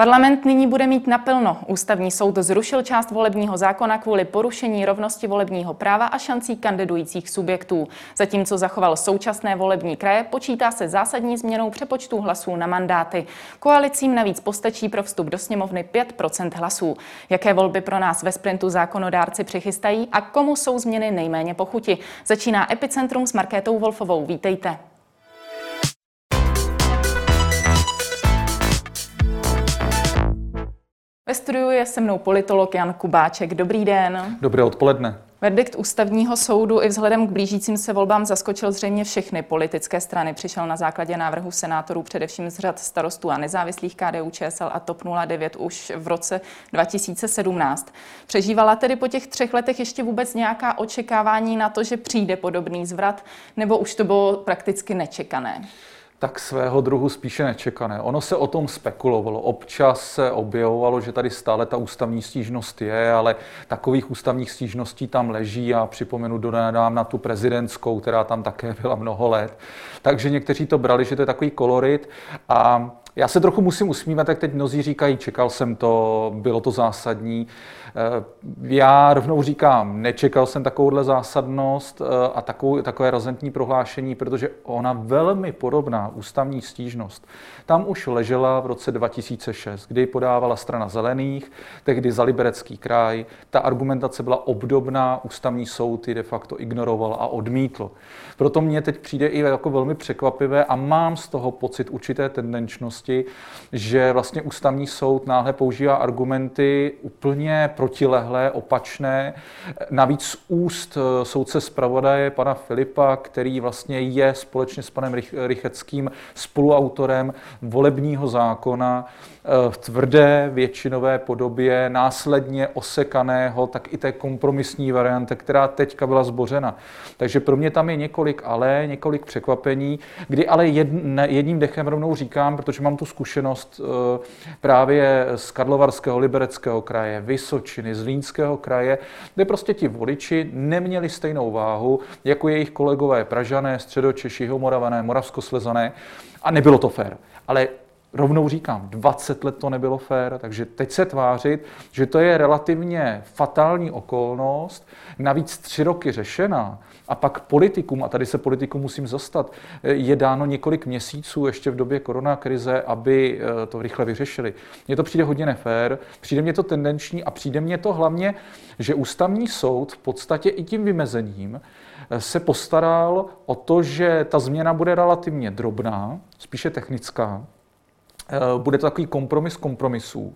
Parlament nyní bude mít naplno. Ústavní soud zrušil část volebního zákona kvůli porušení rovnosti volebního práva a šancí kandidujících subjektů. Zatímco zachoval současné volební kraje, počítá se zásadní změnou přepočtu hlasů na mandáty. Koalicím navíc postačí pro vstup do sněmovny 5% hlasů. Jaké volby pro nás ve sprintu zákonodárci přichystají a komu jsou změny nejméně pochuti? Začíná Epicentrum s Markétou Wolfovou. Vítejte. Ve studiu je se mnou politolog Jan Kubáček. Dobrý den. Dobré odpoledne. Verdikt ústavního soudu i vzhledem k blížícím se volbám zaskočil zřejmě všechny politické strany. Přišel na základě návrhu senátorů především z řad starostů a nezávislých KDU, ČSL a TOP 09 už v roce 2017. Přežívala tedy po těch třech letech ještě vůbec nějaká očekávání na to, že přijde podobný zvrat, nebo už to bylo prakticky nečekané? Tak svého druhu spíše nečekané. Ono se o tom spekulovalo. Občas se objevovalo, že tady stále ta ústavní stížnost je, ale takových ústavních stížností tam leží. Já připomenu do na tu prezidentskou, která tam také byla mnoho let. Takže někteří to brali, že to je takový kolorit. A já se trochu musím usmívat, jak teď mnozí říkají, čekal jsem to, bylo to zásadní. Eh, já rovnou říkám, nečekal jsem takovouhle zásadnost eh, a takovou, takové razentní prohlášení, protože ona velmi podobná ústavní stížnost tam už ležela v roce 2006, kdy podávala strana zelených, tehdy za liberecký kraj. Ta argumentace byla obdobná, ústavní soud ji de facto ignoroval a odmítl. Proto mně teď přijde i jako velmi překvapivé a mám z toho pocit určité tendenčnosti, že vlastně ústavní soud náhle používá argumenty úplně protilehlé, opačné. Navíc úst eh, soudce zpravodaje pana Filipa, který vlastně je společně s panem Rycheckým spoluautorem volebního zákona v tvrdé většinové podobě, následně osekaného, tak i té kompromisní varianty, která teďka byla zbořena. Takže pro mě tam je několik ale, několik překvapení, kdy ale jedním dechem rovnou říkám, protože mám tu zkušenost eh, právě z Karlovarského, Libereckého kraje, Vysočiny, z Línského kraje, kde prostě ti voliči neměli stejnou váhu jako jejich kolegové Pražané, Středočeši, Homoravané, Moravskoslezané a nebylo to fér. Ale rovnou říkám, 20 let to nebylo fér, takže teď se tvářit, že to je relativně fatální okolnost, navíc tři roky řešená, a pak politikům, a tady se politikům musím zastat, je dáno několik měsíců ještě v době koronakrize, aby eh, to rychle vyřešili. Mně to přijde hodně nefér, přijde mně to tendenční a přijde mně to hlavně, že ústavní soud v podstatě i tím vymezením eh, se postaral o to, že ta změna bude relativně drobná, spíše technická, bude to takový kompromis kompromisů.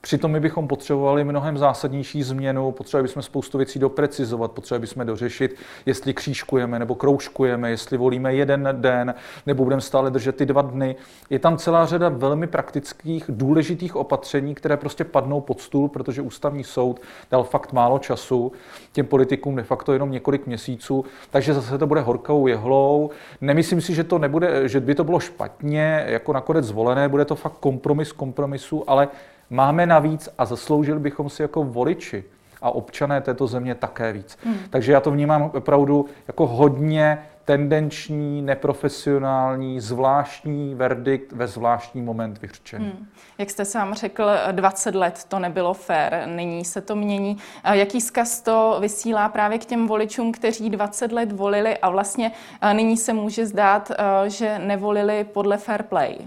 Přitom my bychom potřebovali mnohem zásadnější změnu, potřebovali bychom spoustu věcí doprecizovat, potřebovali bychom dořešit, jestli křížkujeme nebo kroužkujeme, jestli volíme jeden den nebo budeme stále držet ty dva dny. Je tam celá řada velmi praktických, důležitých opatření, které prostě padnou pod stůl, protože ústavní soud dal fakt málo času, těm politikům de facto jenom několik měsíců, takže zase to bude horkou jehlou. Nemyslím si, že to nebude, že by to bylo špatně, jako nakonec zvolené, bude to fakt kompromis kompromisu, ale Máme navíc a zasloužili bychom si jako voliči a občané této země také víc. Hmm. Takže já to vnímám opravdu jako hodně tendenční, neprofesionální, zvláštní verdikt ve zvláštní moment vyřčený. Hmm. Jak jste sám řekl, 20 let to nebylo fér, nyní se to mění. Jaký zkaz to vysílá právě k těm voličům, kteří 20 let volili a vlastně nyní se může zdát, že nevolili podle fair play?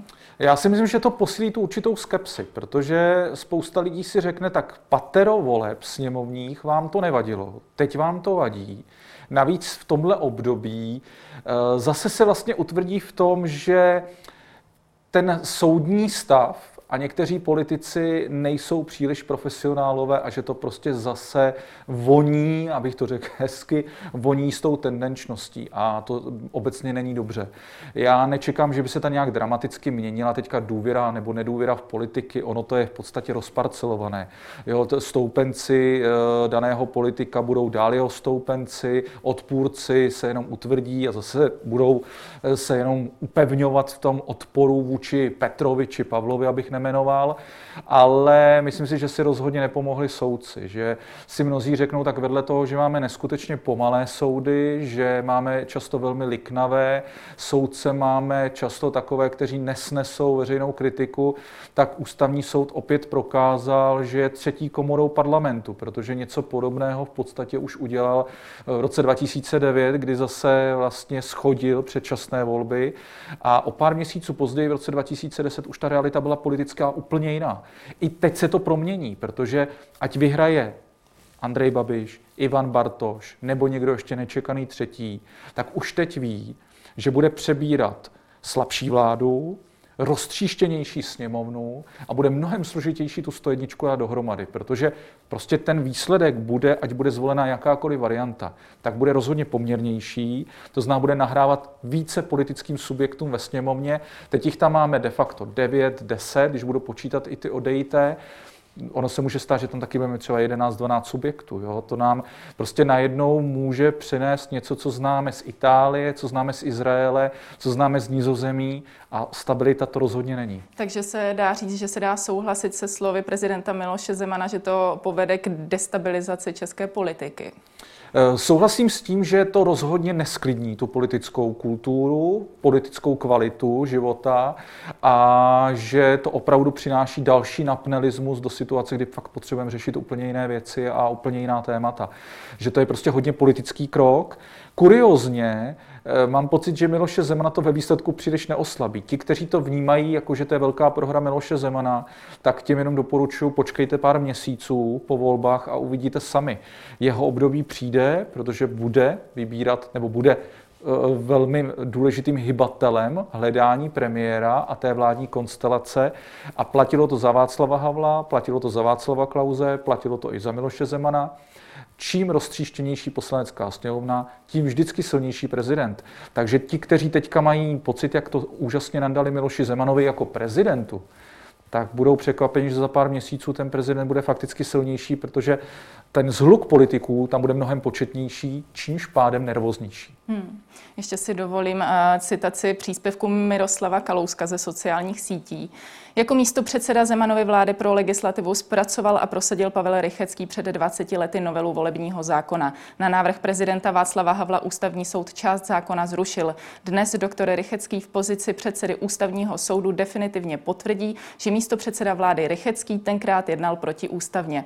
Já si myslím, že to posílí tu určitou skepsi, protože spousta lidí si řekne, tak patero voleb sněmovních vám to nevadilo, teď vám to vadí. Navíc v tomhle období eh, zase se vlastně utvrdí v tom, že ten soudní stav a někteří politici nejsou příliš profesionálové a že to prostě zase voní, abych to řekl hezky, voní s tou tendenčností a to obecně není dobře. Já nečekám, že by se ta nějak dramaticky měnila teďka důvěra nebo nedůvěra v politiky, ono to je v podstatě rozparcelované. Jo, stoupenci eh, daného politika budou dál jeho stoupenci, odpůrci se jenom utvrdí a zase budou eh, se jenom upevňovat v tom odporu vůči Petrovi či Pavlovi, abych nejmenoval, ale myslím si, že si rozhodně nepomohli soudci, že si mnozí řeknou tak vedle toho, že máme neskutečně pomalé soudy, že máme často velmi liknavé soudce, máme často takové, kteří nesnesou veřejnou kritiku, tak ústavní soud opět prokázal, že je třetí komorou parlamentu, protože něco podobného v podstatě už udělal v roce 2009, kdy zase vlastně schodil předčasné volby. A o pár měsíců později, v roce 2010, už ta realita byla politická úplně jiná. I teď se to promění, protože ať vyhraje Andrej Babiš, Ivan Bartoš nebo někdo ještě nečekaný třetí, tak už teď ví, že bude přebírat slabší vládu, roztříštěnější sněmovnu a bude mnohem složitější tu 101 dát dohromady, protože prostě ten výsledek bude, ať bude zvolena jakákoliv varianta, tak bude rozhodně poměrnější, to znamená, bude nahrávat více politickým subjektům ve sněmovně. Teď jich tam máme de facto 9, 10, když budu počítat i ty odejité, ono se může stát, že tam taky budeme třeba 11-12 subjektů. Jo? To nám prostě najednou může přinést něco, co známe z Itálie, co známe z Izraele, co známe z Nízozemí a stabilita to rozhodně není. Takže se dá říct, že se dá souhlasit se slovy prezidenta Miloše Zemana, že to povede k destabilizaci české politiky. Eh, souhlasím s tím, že to rozhodně nesklidní tu politickou kulturu, politickou kvalitu života a že to opravdu přináší další napnelismus do situace, kdy fakt potřebujeme řešit úplně jiné věci a úplně jiná témata. Že to je prostě hodně politický krok. Kuriozně mám pocit, že Miloše Zemana to ve výsledku příliš neoslabí. Ti, kteří to vnímají, jako že to je velká prohra Miloše Zemana, tak těm jenom doporučuji, počkejte pár měsíců po volbách a uvidíte sami. Jeho období přijde, protože bude vybírat, nebo bude eh, velmi důležitým hybatelem hledání premiéra a té vládní konstelace. A platilo to za Václava Havla, platilo to za Václava Klauze, platilo to i za Miloše Zemana čím roztříštěnější poslanecká sněmovna, tím vždycky silnější prezident. Takže ti, kteří teďka mají pocit, jak to úžasně nadali Miloši Zemanovi jako prezidentu, tak budou překvapeni, že za pár měsíců ten prezident bude fakticky silnější, protože ten zhluk politiků tam bude mnohem početnější, čímž pádem nervóznější. Hmm. Ještě si dovolím uh, citaci příspěvku Miroslava Kalouska ze sociálních sítí. Jako místo předseda Zemanovy vlády pro legislativu zpracoval a prosadil Pavel Rychecký před 20 lety novelu volebního zákona. Na návrh prezidenta Václava Havla ústavní soud část zákona zrušil. Dnes doktor Rychecký v pozici předsedy ústavního soudu definitivně potvrdí, že místo předseda vlády Rychecký tenkrát jednal protiústavně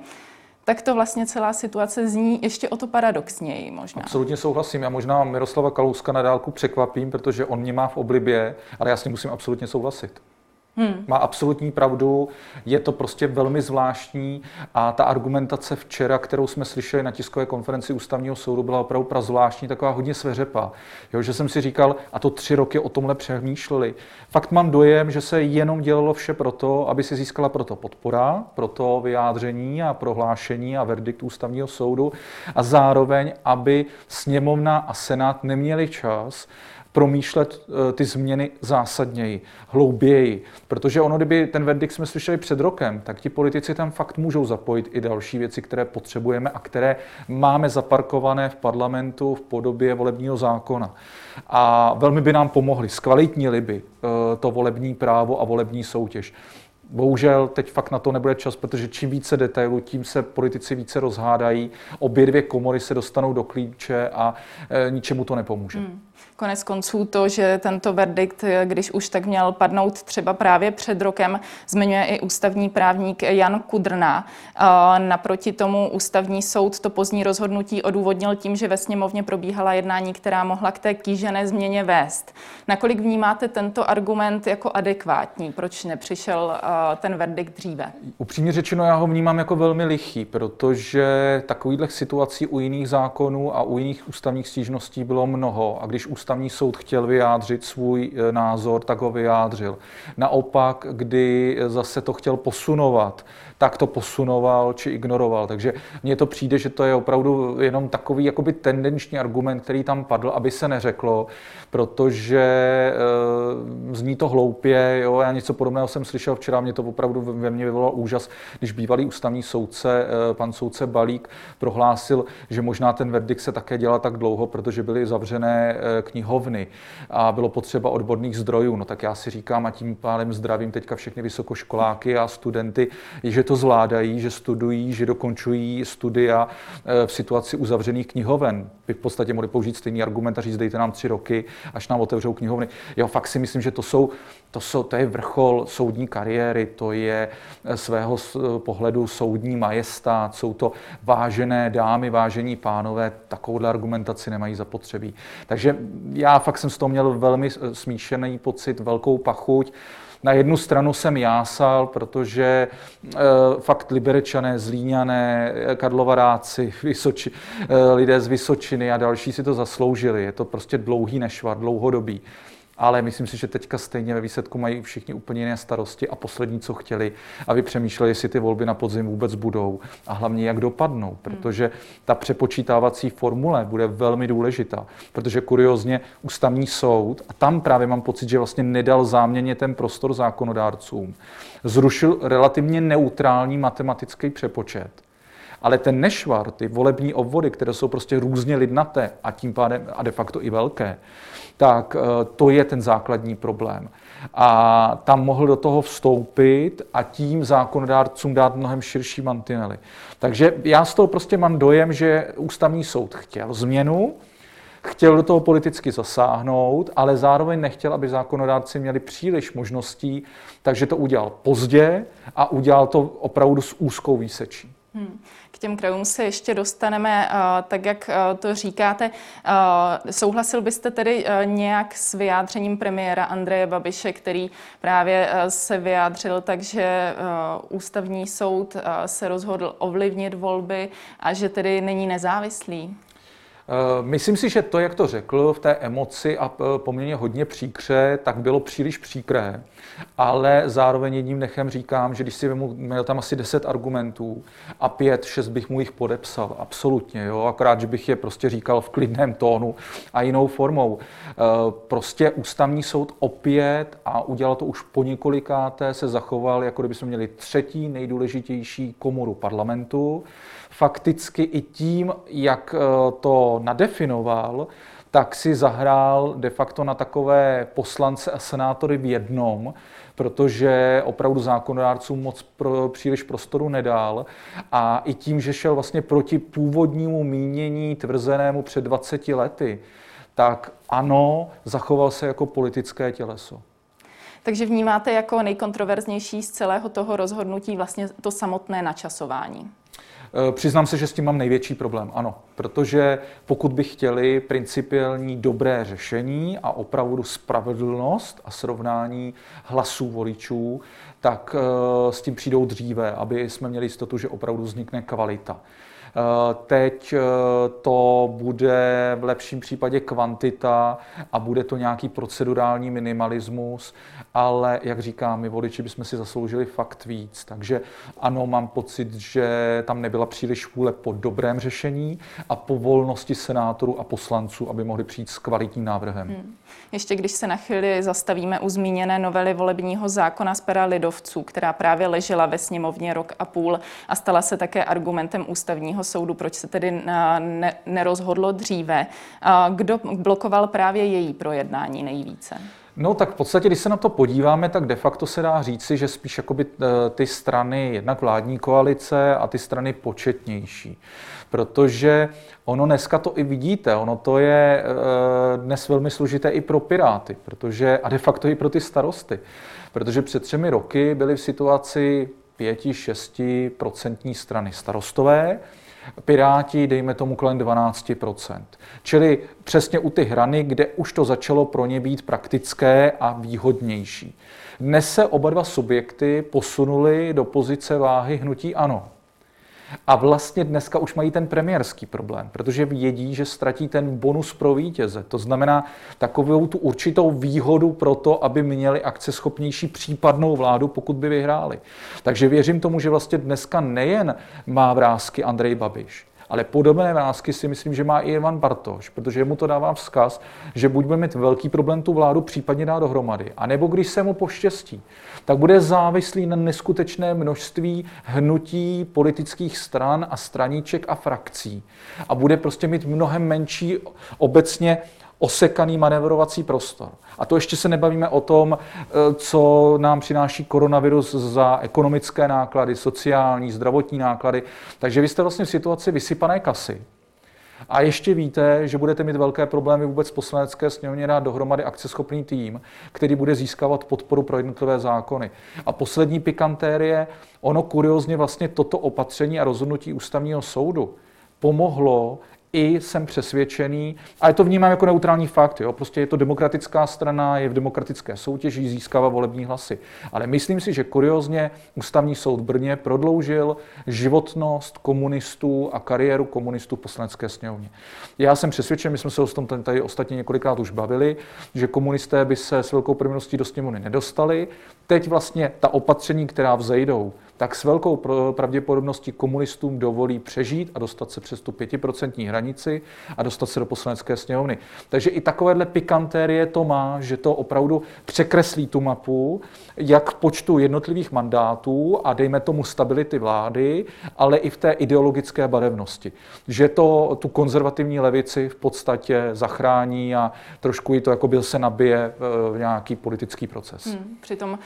tak to vlastně celá situace zní ještě o to paradoxněji možná. Absolutně souhlasím. Já možná Miroslava Kalouska na dálku překvapím, protože on mě má v oblibě, ale já s ním musím absolutně souhlasit. Hmm. Má absolutní pravdu, je to prostě velmi zvláštní a ta argumentace včera, kterou jsme slyšeli na tiskové konferenci ústavního soudu, byla opravdu prazvláštní, taková hodně sveřepá. Jo, že jsem si říkal, a to tři roky o tomhle přemýšleli. Fakt mám dojem, že se jenom dělalo vše proto, aby se získala proto podpora, proto vyjádření a prohlášení a verdikt ústavního soudu a zároveň, aby sněmovna a senát neměli čas promýšlet eh, ty změny zásadněji, hlouběji. Protože ono, kdyby ten verdikt jsme slyšeli před rokem, tak ti politici tam fakt můžou zapojit i další věci, které potřebujeme a které máme zaparkované v parlamentu v podobě volebního zákona. A velmi by nám pomohli, zkvalitnili by eh, to volební právo a volební soutěž. Bohužel teď fakt na to nebude čas, protože čím více detailů, tím se politici více rozhádají, obě dvě komory se dostanou do klíče a e, ničemu to nepomůže. Hmm. Konec konců to, že tento verdikt, když už tak měl padnout třeba právě před rokem, zmiňuje i ústavní právník Jan Kudrna. Naproti tomu ústavní soud to pozdní rozhodnutí odůvodnil tím, že ve sněmovně probíhala jednání, která mohla k té kýžené změně vést. Nakolik vnímáte tento argument jako adekvátní? Proč nepřišel ten verdikt dříve? Upřímně řečeno, já ho vnímám jako velmi lichý, protože takových situací u jiných zákonů a u jiných ústavních stížností bylo mnoho. A když soud chtěl vyjádřit svůj e, názor, tak ho vyjádřil. Naopak, kdy zase to chtěl posunovat, tak to posunoval či ignoroval. Takže mně to přijde, že to je opravdu jenom takový jakoby tendenční argument, který tam padl, aby se neřeklo, protože e, zní to hloupě. Jo? Já něco podobného jsem slyšel včera, mě to opravdu ve mně vyvolal úžas, když bývalý ústavní soudce, e, pan soudce Balík, prohlásil, že možná ten verdikt se také dělal tak dlouho, protože byly zavřené knihovny a bylo potřeba odborných zdrojů. No tak já si říkám a tím pádem zdravím teďka všechny vysokoškoláky a studenty, že to zvládají, že studují, že dokončují studia v situaci uzavřených knihoven. Vy v podstatě mohli použít stejný argument a říct, dejte nám tři roky, až nám otevřou knihovny. Jo, fakt si myslím, že to jsou, to, jsou, to je vrchol soudní kariéry, to je svého pohledu soudní majestát, jsou to vážené dámy, vážení pánové, takovouhle argumentaci nemají zapotřebí. Takže já fakt jsem z toho měl velmi smíšený pocit, velkou pachuť. Na jednu stranu jsem jásal, protože e, fakt liberečané, zlíňané, karlovaráci, vysoči, e, lidé z Vysočiny a další si to zasloužili. Je to prostě dlouhý nešvar, dlouhodobý ale myslím si, že teďka stejně ve výsledku mají všichni úplně jiné starosti a poslední, co chtěli, aby přemýšleli, jestli ty volby na podzim vůbec budou a hlavně jak dopadnou, hmm. protože ta přepočítávací formule bude velmi důležitá, protože kuriozně ústavní soud, a tam právě mám pocit, že vlastně nedal záměně ten prostor zákonodárcům, zrušil relativně neutrální matematický přepočet ale ten nešvar, ty volební obvody, které jsou prostě různě lidnaté a tím pádem a de facto i velké, tak eh, to je ten základní problém. A tam mohl do toho vstoupit a tím zákonodárcům dát mnohem širší mantinely. Takže já z toho prostě mám dojem, že ústavní soud chtěl změnu, chtěl do toho politicky zasáhnout, ale zároveň nechtěl, aby zákonodárci měli příliš možností, takže to udělal pozdě a udělal to opravdu s úzkou výsečí. Hmm. K těm krajům se ještě dostaneme, tak jak to říkáte. Souhlasil byste tedy nějak s vyjádřením premiéra Andreje Babiše, který právě se vyjádřil tak, že ústavní soud se rozhodl ovlivnit volby a že tedy není nezávislý? Eh, myslím si, že to, jak to řekl v té emoci a eh, poměrně hodně příkře, tak bylo příliš příkré. Ale zároveň jedním nechem říkám, že když si vemu, měl tam asi 10 argumentů a pět, šest bych mu jich podepsal, absolutně, jo, akorát, že bych je prostě říkal v klidném tónu a jinou formou. Eh, prostě ústavní soud opět, a udělal to už po několikáté, se zachoval, jako kdyby jsme měli třetí nejdůležitější komoru parlamentu, fakticky i tím, jak eh, to nadefinoval, tak si zahrál de facto na takové poslance a senátory v jednom, protože opravdu zákonodárcům moc pro, příliš prostoru nedal. A i tím, že šel vlastně proti původnímu mínění tvrzenému před 20 lety, tak ano, zachoval se jako politické těleso. Takže vnímáte jako nejkontroverznější z celého toho rozhodnutí vlastně to samotné načasování? Eh, přiznám se, že s tím mám největší problém, ano, protože pokud by chtěli principiální dobré řešení a opravdu spravedlnost a srovnání hlasů voličů, tak eh, s tím přijdou dříve, aby jsme měli jistotu, že opravdu vznikne kvalita. Eh, teď eh, to bude v lepším případě kvantita a bude to nějaký procedurální minimalismus, ale jak říkám, my voliči bychom si zasloužili fakt víc. Takže ano, mám pocit, že tam nebyla příliš vůle po dobrém řešení a po volnosti senátorů a poslanců, aby mohli přijít s kvalitním návrhem. Hmm. Ještě když se na chvíli zastavíme u zmíněné novely volebního zákona z pera lidovců, která právě ležela ve sněmovně rok a půl a stala se také argumentem ústavního soudu, proč se tedy ne, nerozhodlo dříve. Kdo blokoval právě její projednání nejvíce? No tak v podstatě, když se na to podíváme, tak de facto se dá říci, že spíš jakoby eh, ty strany, jednak vládní koalice a ty strany početnější. Protože ono dneska to i vidíte, ono to je eh, dnes velmi složité i pro Piráty, protože, a de facto i pro ty starosty. Protože před třemi roky byly v situaci 5-6% procentní strany starostové, Piráti, dejme tomu kolem 12%. Čili přesně u ty hrany, kde už to začalo pro ně být praktické a výhodnější. Dnes se oba dva subjekty posunuli do pozice váhy hnutí ano. A vlastně dneska už mají ten premiérský problém, protože vědí, že ztratí ten bonus pro vítěze. To znamená takovou tu určitou výhodu pro to, aby měli akceschopnější případnou vládu, pokud by vyhráli. Takže věřím tomu, že vlastně dneska nejen má vrázky Andrej Babiš, ale podobné vrázky si myslím, že má i Ivan Bartoš, protože mu to dává vzkaz, že buď bude mít velký problém tu vládu případně dát dohromady, anebo když se mu poštěstí, tak bude závislý na neskutečné množství hnutí politických stran a straníček a frakcí. A bude prostě mít mnohem menší obecně osekaný manevrovací prostor. A to ještě se nebavíme o tom, eh, co nám přináší koronavirus za ekonomické náklady, sociální, zdravotní náklady. Takže vy jste vlastně v situaci vysypané kasy. A ještě víte, že budete mít velké problémy vůbec poslanecké sněmovně dát dohromady akceschopný tým, který bude získávat podporu pro jednotlivé zákony. A poslední pikantérie, ono kuriozně vlastně toto opatření a rozhodnutí ústavního soudu pomohlo i jsem přesvědčený, a je to vnímám jako neutrální fakt, jo? prostě je to demokratická strana, je v demokratické soutěži, získává volební hlasy. Ale myslím si, že kuriozně ústavní soud Brně prodloužil životnost komunistů a kariéru komunistů v poslanecké sněmovně. Já jsem přesvědčen, my jsme se o tom tady ostatně několikrát už bavili, že komunisté by se s velkou prvností do sněmovny nedostali. Teď vlastně ta opatření, která vzejdou, tak s velkou pravděpodobností komunistům dovolí přežít a dostat se přes tu pětiprocentní hranici a dostat se do poslanecké sněmovny. Takže i takovéhle pikantérie to má, že to opravdu překreslí tu mapu, jak v počtu jednotlivých mandátů a dejme tomu stability vlády, ale i v té ideologické barevnosti. Že to tu konzervativní levici v podstatě zachrání a trošku ji to jako byl se nabije v nějaký politický proces. Hmm, přitom uh,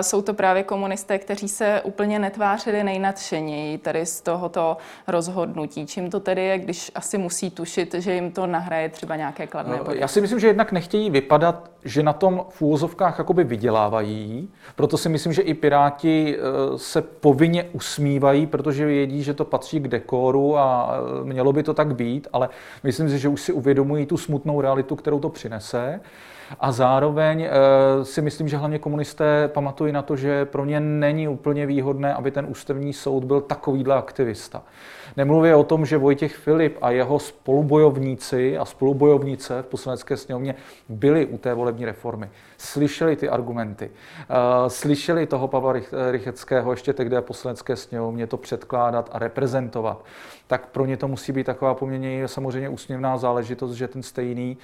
jsou to právě komunisté, kteří se úplně netvářili nejnadšeněji tady z tohoto rozhodnutí. Čím to tedy je, když asi musí tušit, že jim to nahraje třeba nějaké kladné no, body? Já si myslím, že jednak nechtějí vypadat, že na tom v úvozovkách jakoby vydělávají. Proto si myslím, že i Piráti eh, se povinně usmívají, protože vědí, že to patří k dekoru a eh, mělo by to tak být, ale myslím si, že už si uvědomují tu smutnou realitu, kterou to přinese. A zároveň eh, si myslím, že hlavně komunisté pamatují na to, že pro ně není úplně výhodné, aby ten ústavní soud byl takovýhle aktivista. Nemluvě o tom, že Vojtěch Filip a jeho spolubojovníci a spolubojovnice v poslanecké sněmovně byli u té volební reformy. Slyšeli ty argumenty. Eh, slyšeli toho Pavla Rycheckého ještě tehdy v poslanecké sněmovně to předkládat a reprezentovat. Tak pro ně to musí být taková poměrně samozřejmě úsměvná záležitost, že ten stejný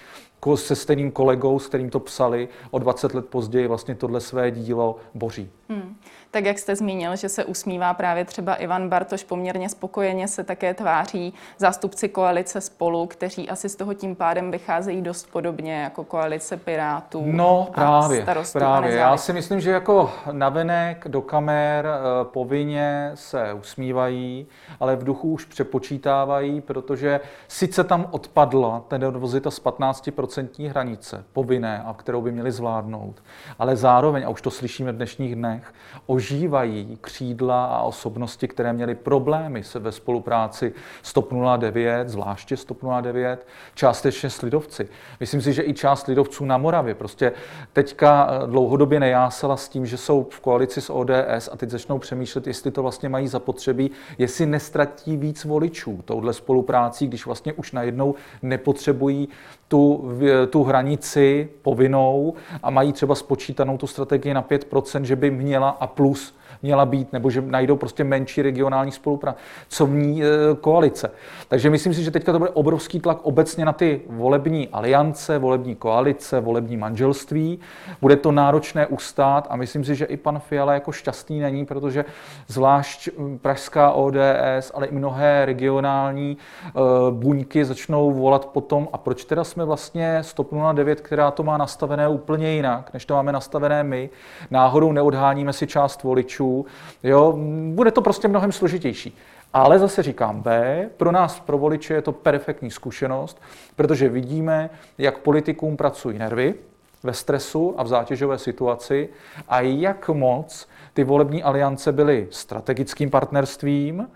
se stejným kolegou, s kterým to psali, o 20 let později vlastně tohle své dílo boří. Hmm. Tak jak jste zmínil, že se usmívá právě třeba Ivan Bartoš, poměrně spokojeně se také tváří zástupci koalice spolu, kteří asi z toho tím pádem vycházejí dost podobně jako koalice Pirátů. No právě, právě. Já si myslím, že jako navenek do kamer eh, povinně se usmívají, ale v duchu už přepočítávají, protože sice tam odpadla ten nervozita z 15% hranice povinné, a kterou by měli zvládnout, ale zároveň, a už to slyšíme v dnešních dnech, o ožívají křídla a osobnosti, které měly problémy se ve spolupráci s TOP 09, zvláště s TOP 09, částečně s lidovci. Myslím si, že i část lidovců na Moravě prostě teďka eh, dlouhodobě nejásala s tím, že jsou v koalici s ODS a teď začnou přemýšlet, jestli to vlastně mají zapotřebí, jestli nestratí víc voličů touhle spoluprácí, když vlastně už najednou nepotřebují tu, tu hranici povinnou a mají třeba spočítanou tu strategii na 5%, že by měla a plus měla být, nebo že najdou prostě menší regionální spolupráci, co ní e, koalice. Takže myslím si, že teďka to bude obrovský tlak obecně na ty volební aliance, volební koalice, volební manželství. Bude to náročné ustát a myslím si, že i pan Fiala jako šťastný není, protože zvlášť pražská ODS, ale i mnohé regionální e, buňky začnou volat potom, a proč teda jsme vlastně stop 09, která to má nastavené úplně jinak, než to máme nastavené my, náhodou neodháníme si část voličů, Jo, bude to prostě mnohem složitější. Ale zase říkám B, pro nás, pro voliče, je to perfektní zkušenost, protože vidíme, jak politikům pracují nervy ve stresu a v zátěžové situaci a jak moc ty volební aliance byly strategickým partnerstvím,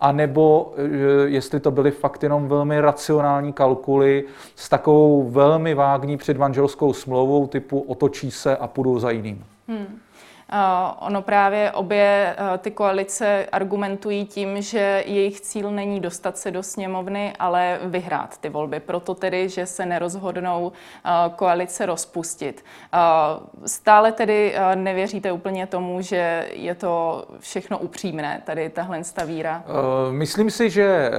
a nebo e, jestli to byly fakt jenom velmi racionální kalkuly s takovou velmi vágní předmanželskou smlouvou typu otočí se a půjdu za jiným. Hmm. Ono právě obě eh, ty koalice argumentují tím, že jejich cíl není dostat se do sněmovny, ale vyhrát ty volby. Proto tedy, že se nerozhodnou eh, koalice rozpustit. Eh, stále tedy nevěříte úplně tomu, že je to všechno upřímné, tady tahle víra? Myslím si, že,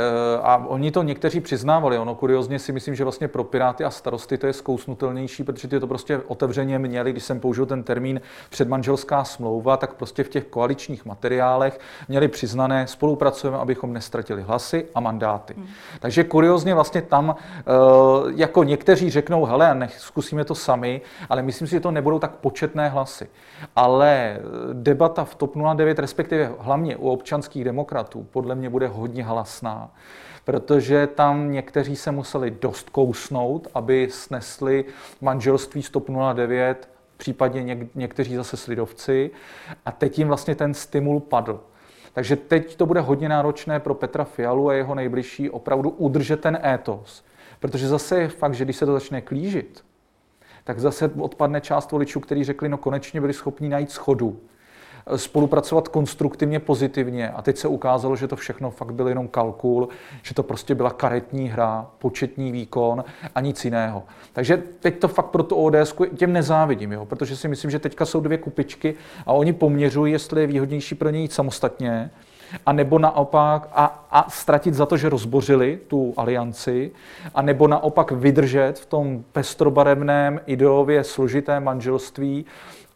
a oni to někteří přiznávali, ono kuriozně si myslím, že vlastně pro Piráty a starosty to je zkousnutelnější, protože ty to prostě otevřeně měli, když jsem použil ten termín předmanželská nějaká smlouva, tak prostě v těch koaličních materiálech měli přiznané, spolupracujeme, abychom nestratili hlasy a mandáty. Hmm. Takže kuriozně vlastně tam, eh, jako někteří řeknou, hele, nech, zkusíme to sami, ale myslím si, že to nebudou tak početné hlasy. Ale debata v TOP 09, respektive hlavně u občanských demokratů, podle mě bude hodně hlasná protože tam někteří se museli dost kousnout, aby snesli manželství 109, případně něk- někteří zase slidovci a teď jim vlastně ten stimul padl. Takže teď to bude hodně náročné pro Petra Fialu a jeho nejbližší opravdu udržet ten étos. Protože zase je fakt, že když se to začne klížit, tak zase odpadne část voličů, kteří řekli, no konečně byli schopni najít schodu spolupracovat konstruktivně, pozitivně. A teď se ukázalo, že to všechno fakt byl jenom kalkul, že to prostě byla karetní hra, početní výkon a nic jiného. Takže teď to fakt pro tu ODS těm nezávidím, jo? protože si myslím, že teďka jsou dvě kupičky a oni poměřují, jestli je výhodnější pro ně jít samostatně, a nebo naopak a, a ztratit za to, že rozbořili tu alianci, a nebo naopak vydržet v tom pestrobarevném, ideově složitém manželství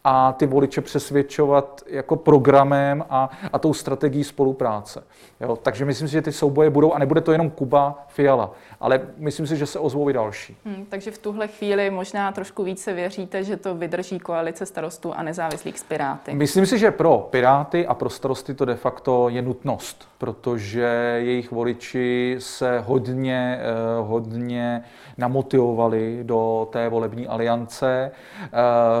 a ty voliče přesvědčovat jako programem a, a tou strategií spolupráce. Jo? Takže myslím si, že ty souboje budou, a nebude to jenom Kuba, Fiala, ale myslím si, že se ozvou i další. Hmm, takže v tuhle chvíli možná trošku více věříte, že to vydrží koalice starostů a nezávislých s Piráty. Myslím si, že pro Piráty a pro starosty to de facto je nutnost, protože jejich voliči se hodně, eh, hodně namotivovali do té volební aliance. Eh,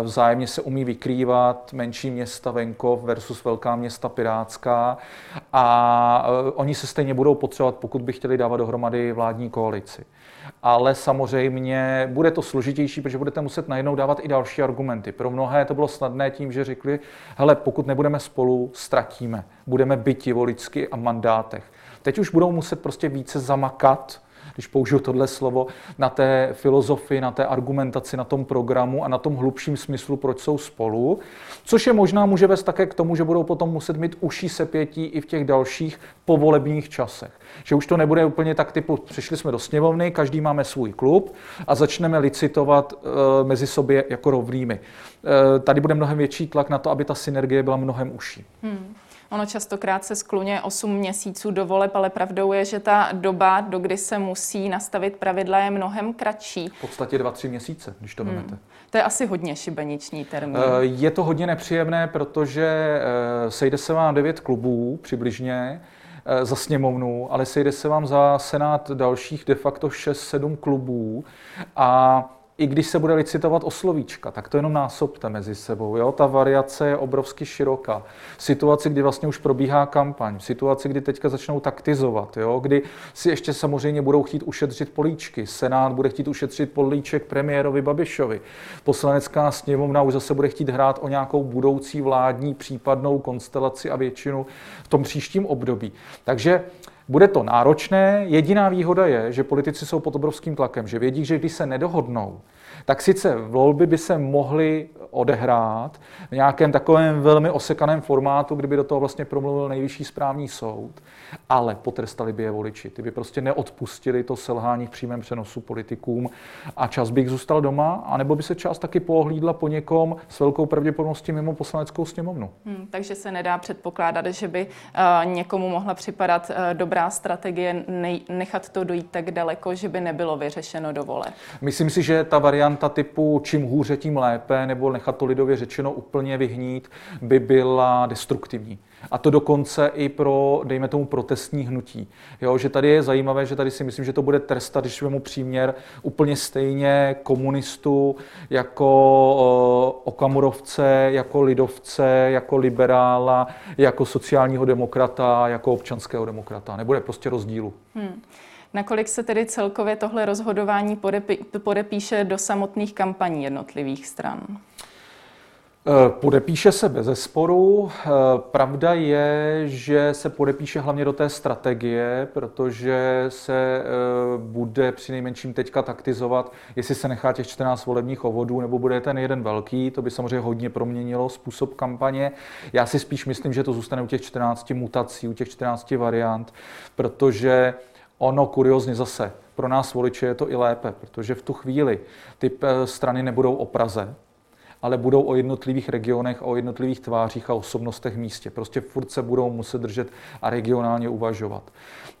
vzájemně se umí vykrývat menší města venkov versus velká města pirátská a eh, oni se stejně budou potřebovat, pokud by chtěli dávat dohromady vládní koalici. Ale samozřejmě bude to složitější, protože budete muset najednou dávat i další argumenty. Pro mnohé to bylo snadné tím, že řekli, hele, pokud nebudeme spolu, ztratíme. Budeme byti voličsky a mandátech. Teď už budou muset prostě více zamakat, když použiju tohle slovo, na té filozofii, na té argumentaci, na tom programu a na tom hlubším smyslu, proč jsou spolu, což je možná může vést také k tomu, že budou potom muset mít uší sepětí i v těch dalších povolebních časech. Že už to nebude úplně tak typu, přišli jsme do sněmovny, každý máme svůj klub a začneme licitovat e, mezi sobě jako rovnými. E, tady bude mnohem větší tlak na to, aby ta synergie byla mnohem užší. Hmm. Ono častokrát se skluně 8 měsíců do voleb, ale pravdou je, že ta doba, do kdy se musí nastavit pravidla, je mnohem kratší. V podstatě 2-3 měsíce, když to hmm. To je asi hodně šibeniční termín. Eh, je to hodně nepříjemné, protože eh, sejde se vám 9 klubů přibližně, eh, za sněmovnu, ale sejde se vám za senát dalších de facto 6-7 klubů a i když se bude licitovat o slovíčka, tak to jenom násobte mezi sebou. Jo? Ta variace je obrovsky široká. Situaci, kdy vlastně už probíhá kampaň, situaci, kdy teďka začnou taktizovat, jo? kdy si ještě samozřejmě budou chtít ušetřit políčky, Senát bude chtít ušetřit políček premiérovi Babišovi, poslanecká sněmovna už zase bude chtít hrát o nějakou budoucí vládní případnou konstelaci a většinu v tom příštím období. Takže bude to náročné. Jediná výhoda je, že politici jsou pod obrovským tlakem, že vědí, že když se nedohodnou, tak sice volby by se mohly odehrát v nějakém takovém velmi osekaném formátu, kdyby do toho vlastně promluvil nejvyšší správní soud, ale potrestali by je voliči. Ty by prostě neodpustili to selhání v přímém přenosu politikům a čas by jich zůstal doma, anebo by se čas taky pohlídla po někom s velkou pravděpodobností mimo poslaneckou sněmovnu. Hmm, takže se nedá předpokládat, že by uh, někomu mohla připadat uh, dobrá strategie nej- nechat to dojít tak daleko, že by nebylo vyřešeno do vole. Myslím si, že ta varianta typu čím hůře, tím lépe, nebo nechat to lidově řečeno úplně vyhnít, by byla destruktivní. A to dokonce i pro, dejme tomu, protestní hnutí. Jo, že tady je zajímavé, že tady si myslím, že to bude trestat, když mu příměr, úplně stejně komunistu jako o, okamurovce, jako lidovce, jako liberála, jako sociálního demokrata, jako občanského demokrata. Nebude prostě rozdílu. Hmm. Nakolik se tedy celkově tohle rozhodování podepíše do samotných kampaní jednotlivých stran? Eh, podepíše se bez zesporu. Eh, pravda je, že se podepíše hlavně do té strategie, protože se eh, bude při nejmenším teďka taktizovat, jestli se nechá těch 14 volebních ovodů, nebo bude ten jeden velký. To by samozřejmě hodně proměnilo způsob kampaně. Já si spíš myslím, že to zůstane u těch 14 mutací, u těch 14 variant, protože ono kuriozně zase pro nás voliče je to i lépe, protože v tu chvíli ty strany nebudou o Praze, ale budou o jednotlivých regionech, o jednotlivých tvářích a osobnostech v místě. Prostě furt se budou muset držet a regionálně uvažovat.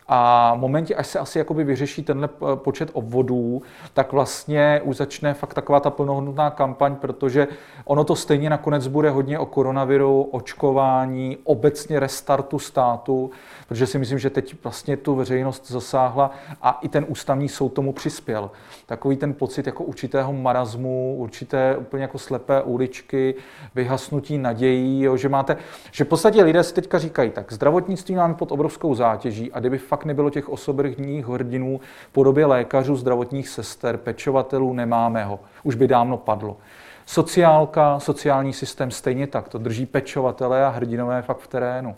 A v momentě, až se asi jakoby vyřeší tenhle počet obvodů, tak vlastně už začne fakt taková ta plnohodnotná kampaň, protože ono to stejně nakonec bude hodně o koronaviru, očkování, obecně restartu státu, protože si myslím, že teď vlastně tu veřejnost zasáhla a i ten ústavní soud tomu přispěl. Takový ten pocit jako určitého marazmu, určité úplně jako slepé uličky, vyhasnutí nadějí, jo, že máte, že v podstatě lidé si teďka říkají, tak zdravotnictví máme pod obrovskou zátěží a kdyby fakt nebylo těch osobních hrdinů v podobě lékařů, zdravotních sester, pečovatelů, nemáme ho. Už by dávno padlo. Sociálka, sociální systém stejně tak, to drží pečovatele a hrdinové fakt v terénu.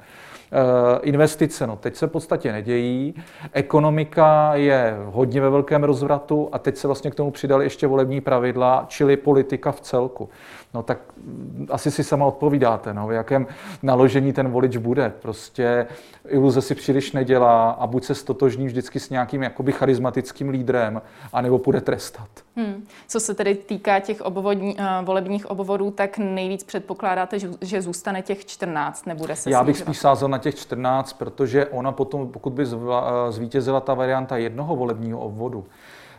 Eh, investice, no teď se v podstatě nedějí, ekonomika je hodně ve velkém rozvratu a teď se vlastně k tomu přidali ještě volební pravidla, čili politika v celku. No tak mm, asi si sama odpovídáte, no, v jakém naložení ten volič bude. Prostě iluze si příliš nedělá a buď se stotožní vždycky s nějakým jakoby charismatickým lídrem, anebo bude trestat. Hmm. Co se tedy týká těch obvodní, uh, volebních obvodů, tak nejvíc předpokládáte, že, že zůstane těch 14, nebude se Já bych spíš sázel na těch 14, protože ona potom, pokud by zvla, zvítězila ta varianta jednoho volebního obvodu,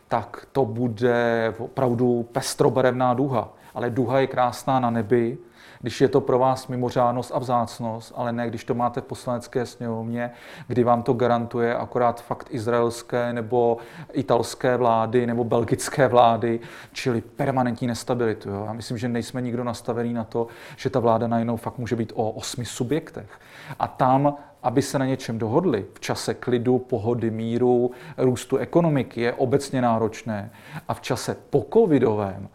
tak to bude opravdu pestrobarevná duha. Ale duha je krásná na nebi, když je to pro vás mimořádnost a vzácnost, ale ne když to máte v poslanecké sněmovně, kdy vám to garantuje akorát fakt izraelské nebo italské vlády nebo belgické vlády, čili permanentní nestabilitu. Jo. Já myslím, že nejsme nikdo nastavený na to, že ta vláda najednou fakt může být o osmi subjektech. A tam aby se na něčem dohodli v čase klidu, pohody, míru, růstu ekonomiky, je obecně náročné. A v čase pokovidovém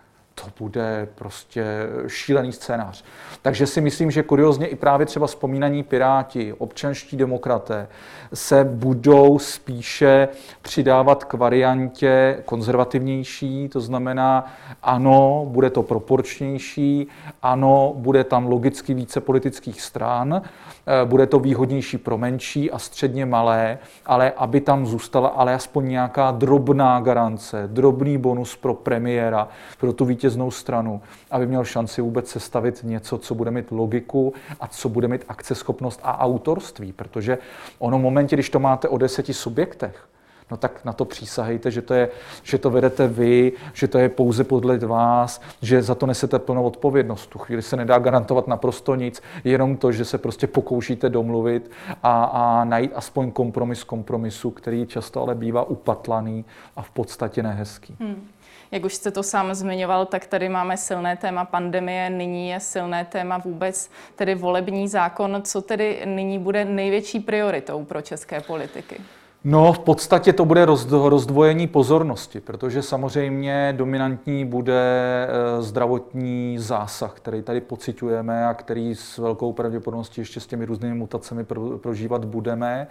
to bude prostě šílený scénář. Takže si myslím, že kuriozně i právě třeba vzpomínaní Piráti, občanští demokraté se budou spíše přidávat k variantě konzervativnější, to znamená, ano, bude to proporčnější, ano, bude tam logicky více politických stran, eh, bude to výhodnější pro menší a středně malé, ale aby tam zůstala ale aspoň nějaká drobná garance, drobný bonus pro premiéra, pro tu vítěznou vítěznou stranu, aby měl šanci vůbec sestavit něco, co bude mít logiku a co bude mít akceschopnost a autorství. Protože ono v momentě, když to máte o deseti subjektech, no tak na to přísahejte, že to, je, že to vedete vy, že to je pouze podle vás, že za to nesete plnou odpovědnost. Tu chvíli se nedá garantovat naprosto nic, jenom to, že se prostě pokoušíte domluvit a, a najít aspoň kompromis kompromisu, který často ale bývá upatlaný a v podstatě nehezký. Hmm. Jak už jste to sám zmiňoval, tak tady máme silné téma pandemie, nyní je silné téma vůbec tedy volební zákon. Co tedy nyní bude největší prioritou pro české politiky? No, v podstatě to bude rozdvojení pozornosti, protože samozřejmě dominantní bude eh, zdravotní zásah, který tady pocitujeme a který s velkou pravděpodobností ještě s těmi různými mutacemi prožívat budeme.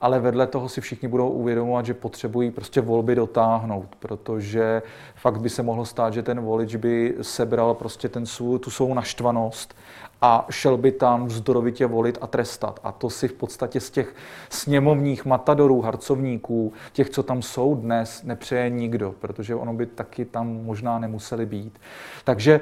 Ale vedle toho si všichni budou uvědomovat, že potřebují prostě volby dotáhnout, protože fakt by se mohlo stát, že ten volič by sebral prostě ten svůj, tu svou naštvanost a šel by tam vzdorovitě volit a trestat. A to si v podstatě z těch sněmovních matadorů, harcovníků, těch, co tam jsou dnes, nepřeje nikdo, protože ono by taky tam možná nemuseli být. Takže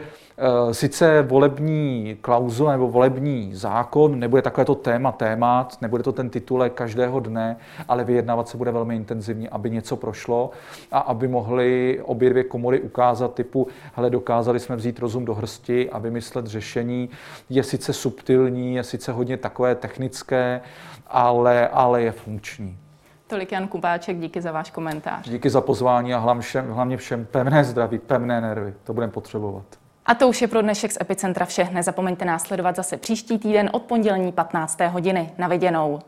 sice volební klauzule nebo volební zákon nebude takové to téma témat, nebude to ten titulek každého dne, ale vyjednávat se bude velmi intenzivně, aby něco prošlo a aby mohly obě dvě komory ukázat typu, hele, dokázali jsme vzít rozum do hrsti a vymyslet řešení, je sice subtilní, je sice hodně takové technické, ale, ale je funkční. Tolik Jan Kubáček, díky za váš komentář. Díky za pozvání a hlavně všem, hlavně všem pevné zdraví, pevné nervy. To budeme potřebovat. A to už je pro dnešek z Epicentra vše. Nezapomeňte následovat zase příští týden od pondělní 15. hodiny. Na viděnou.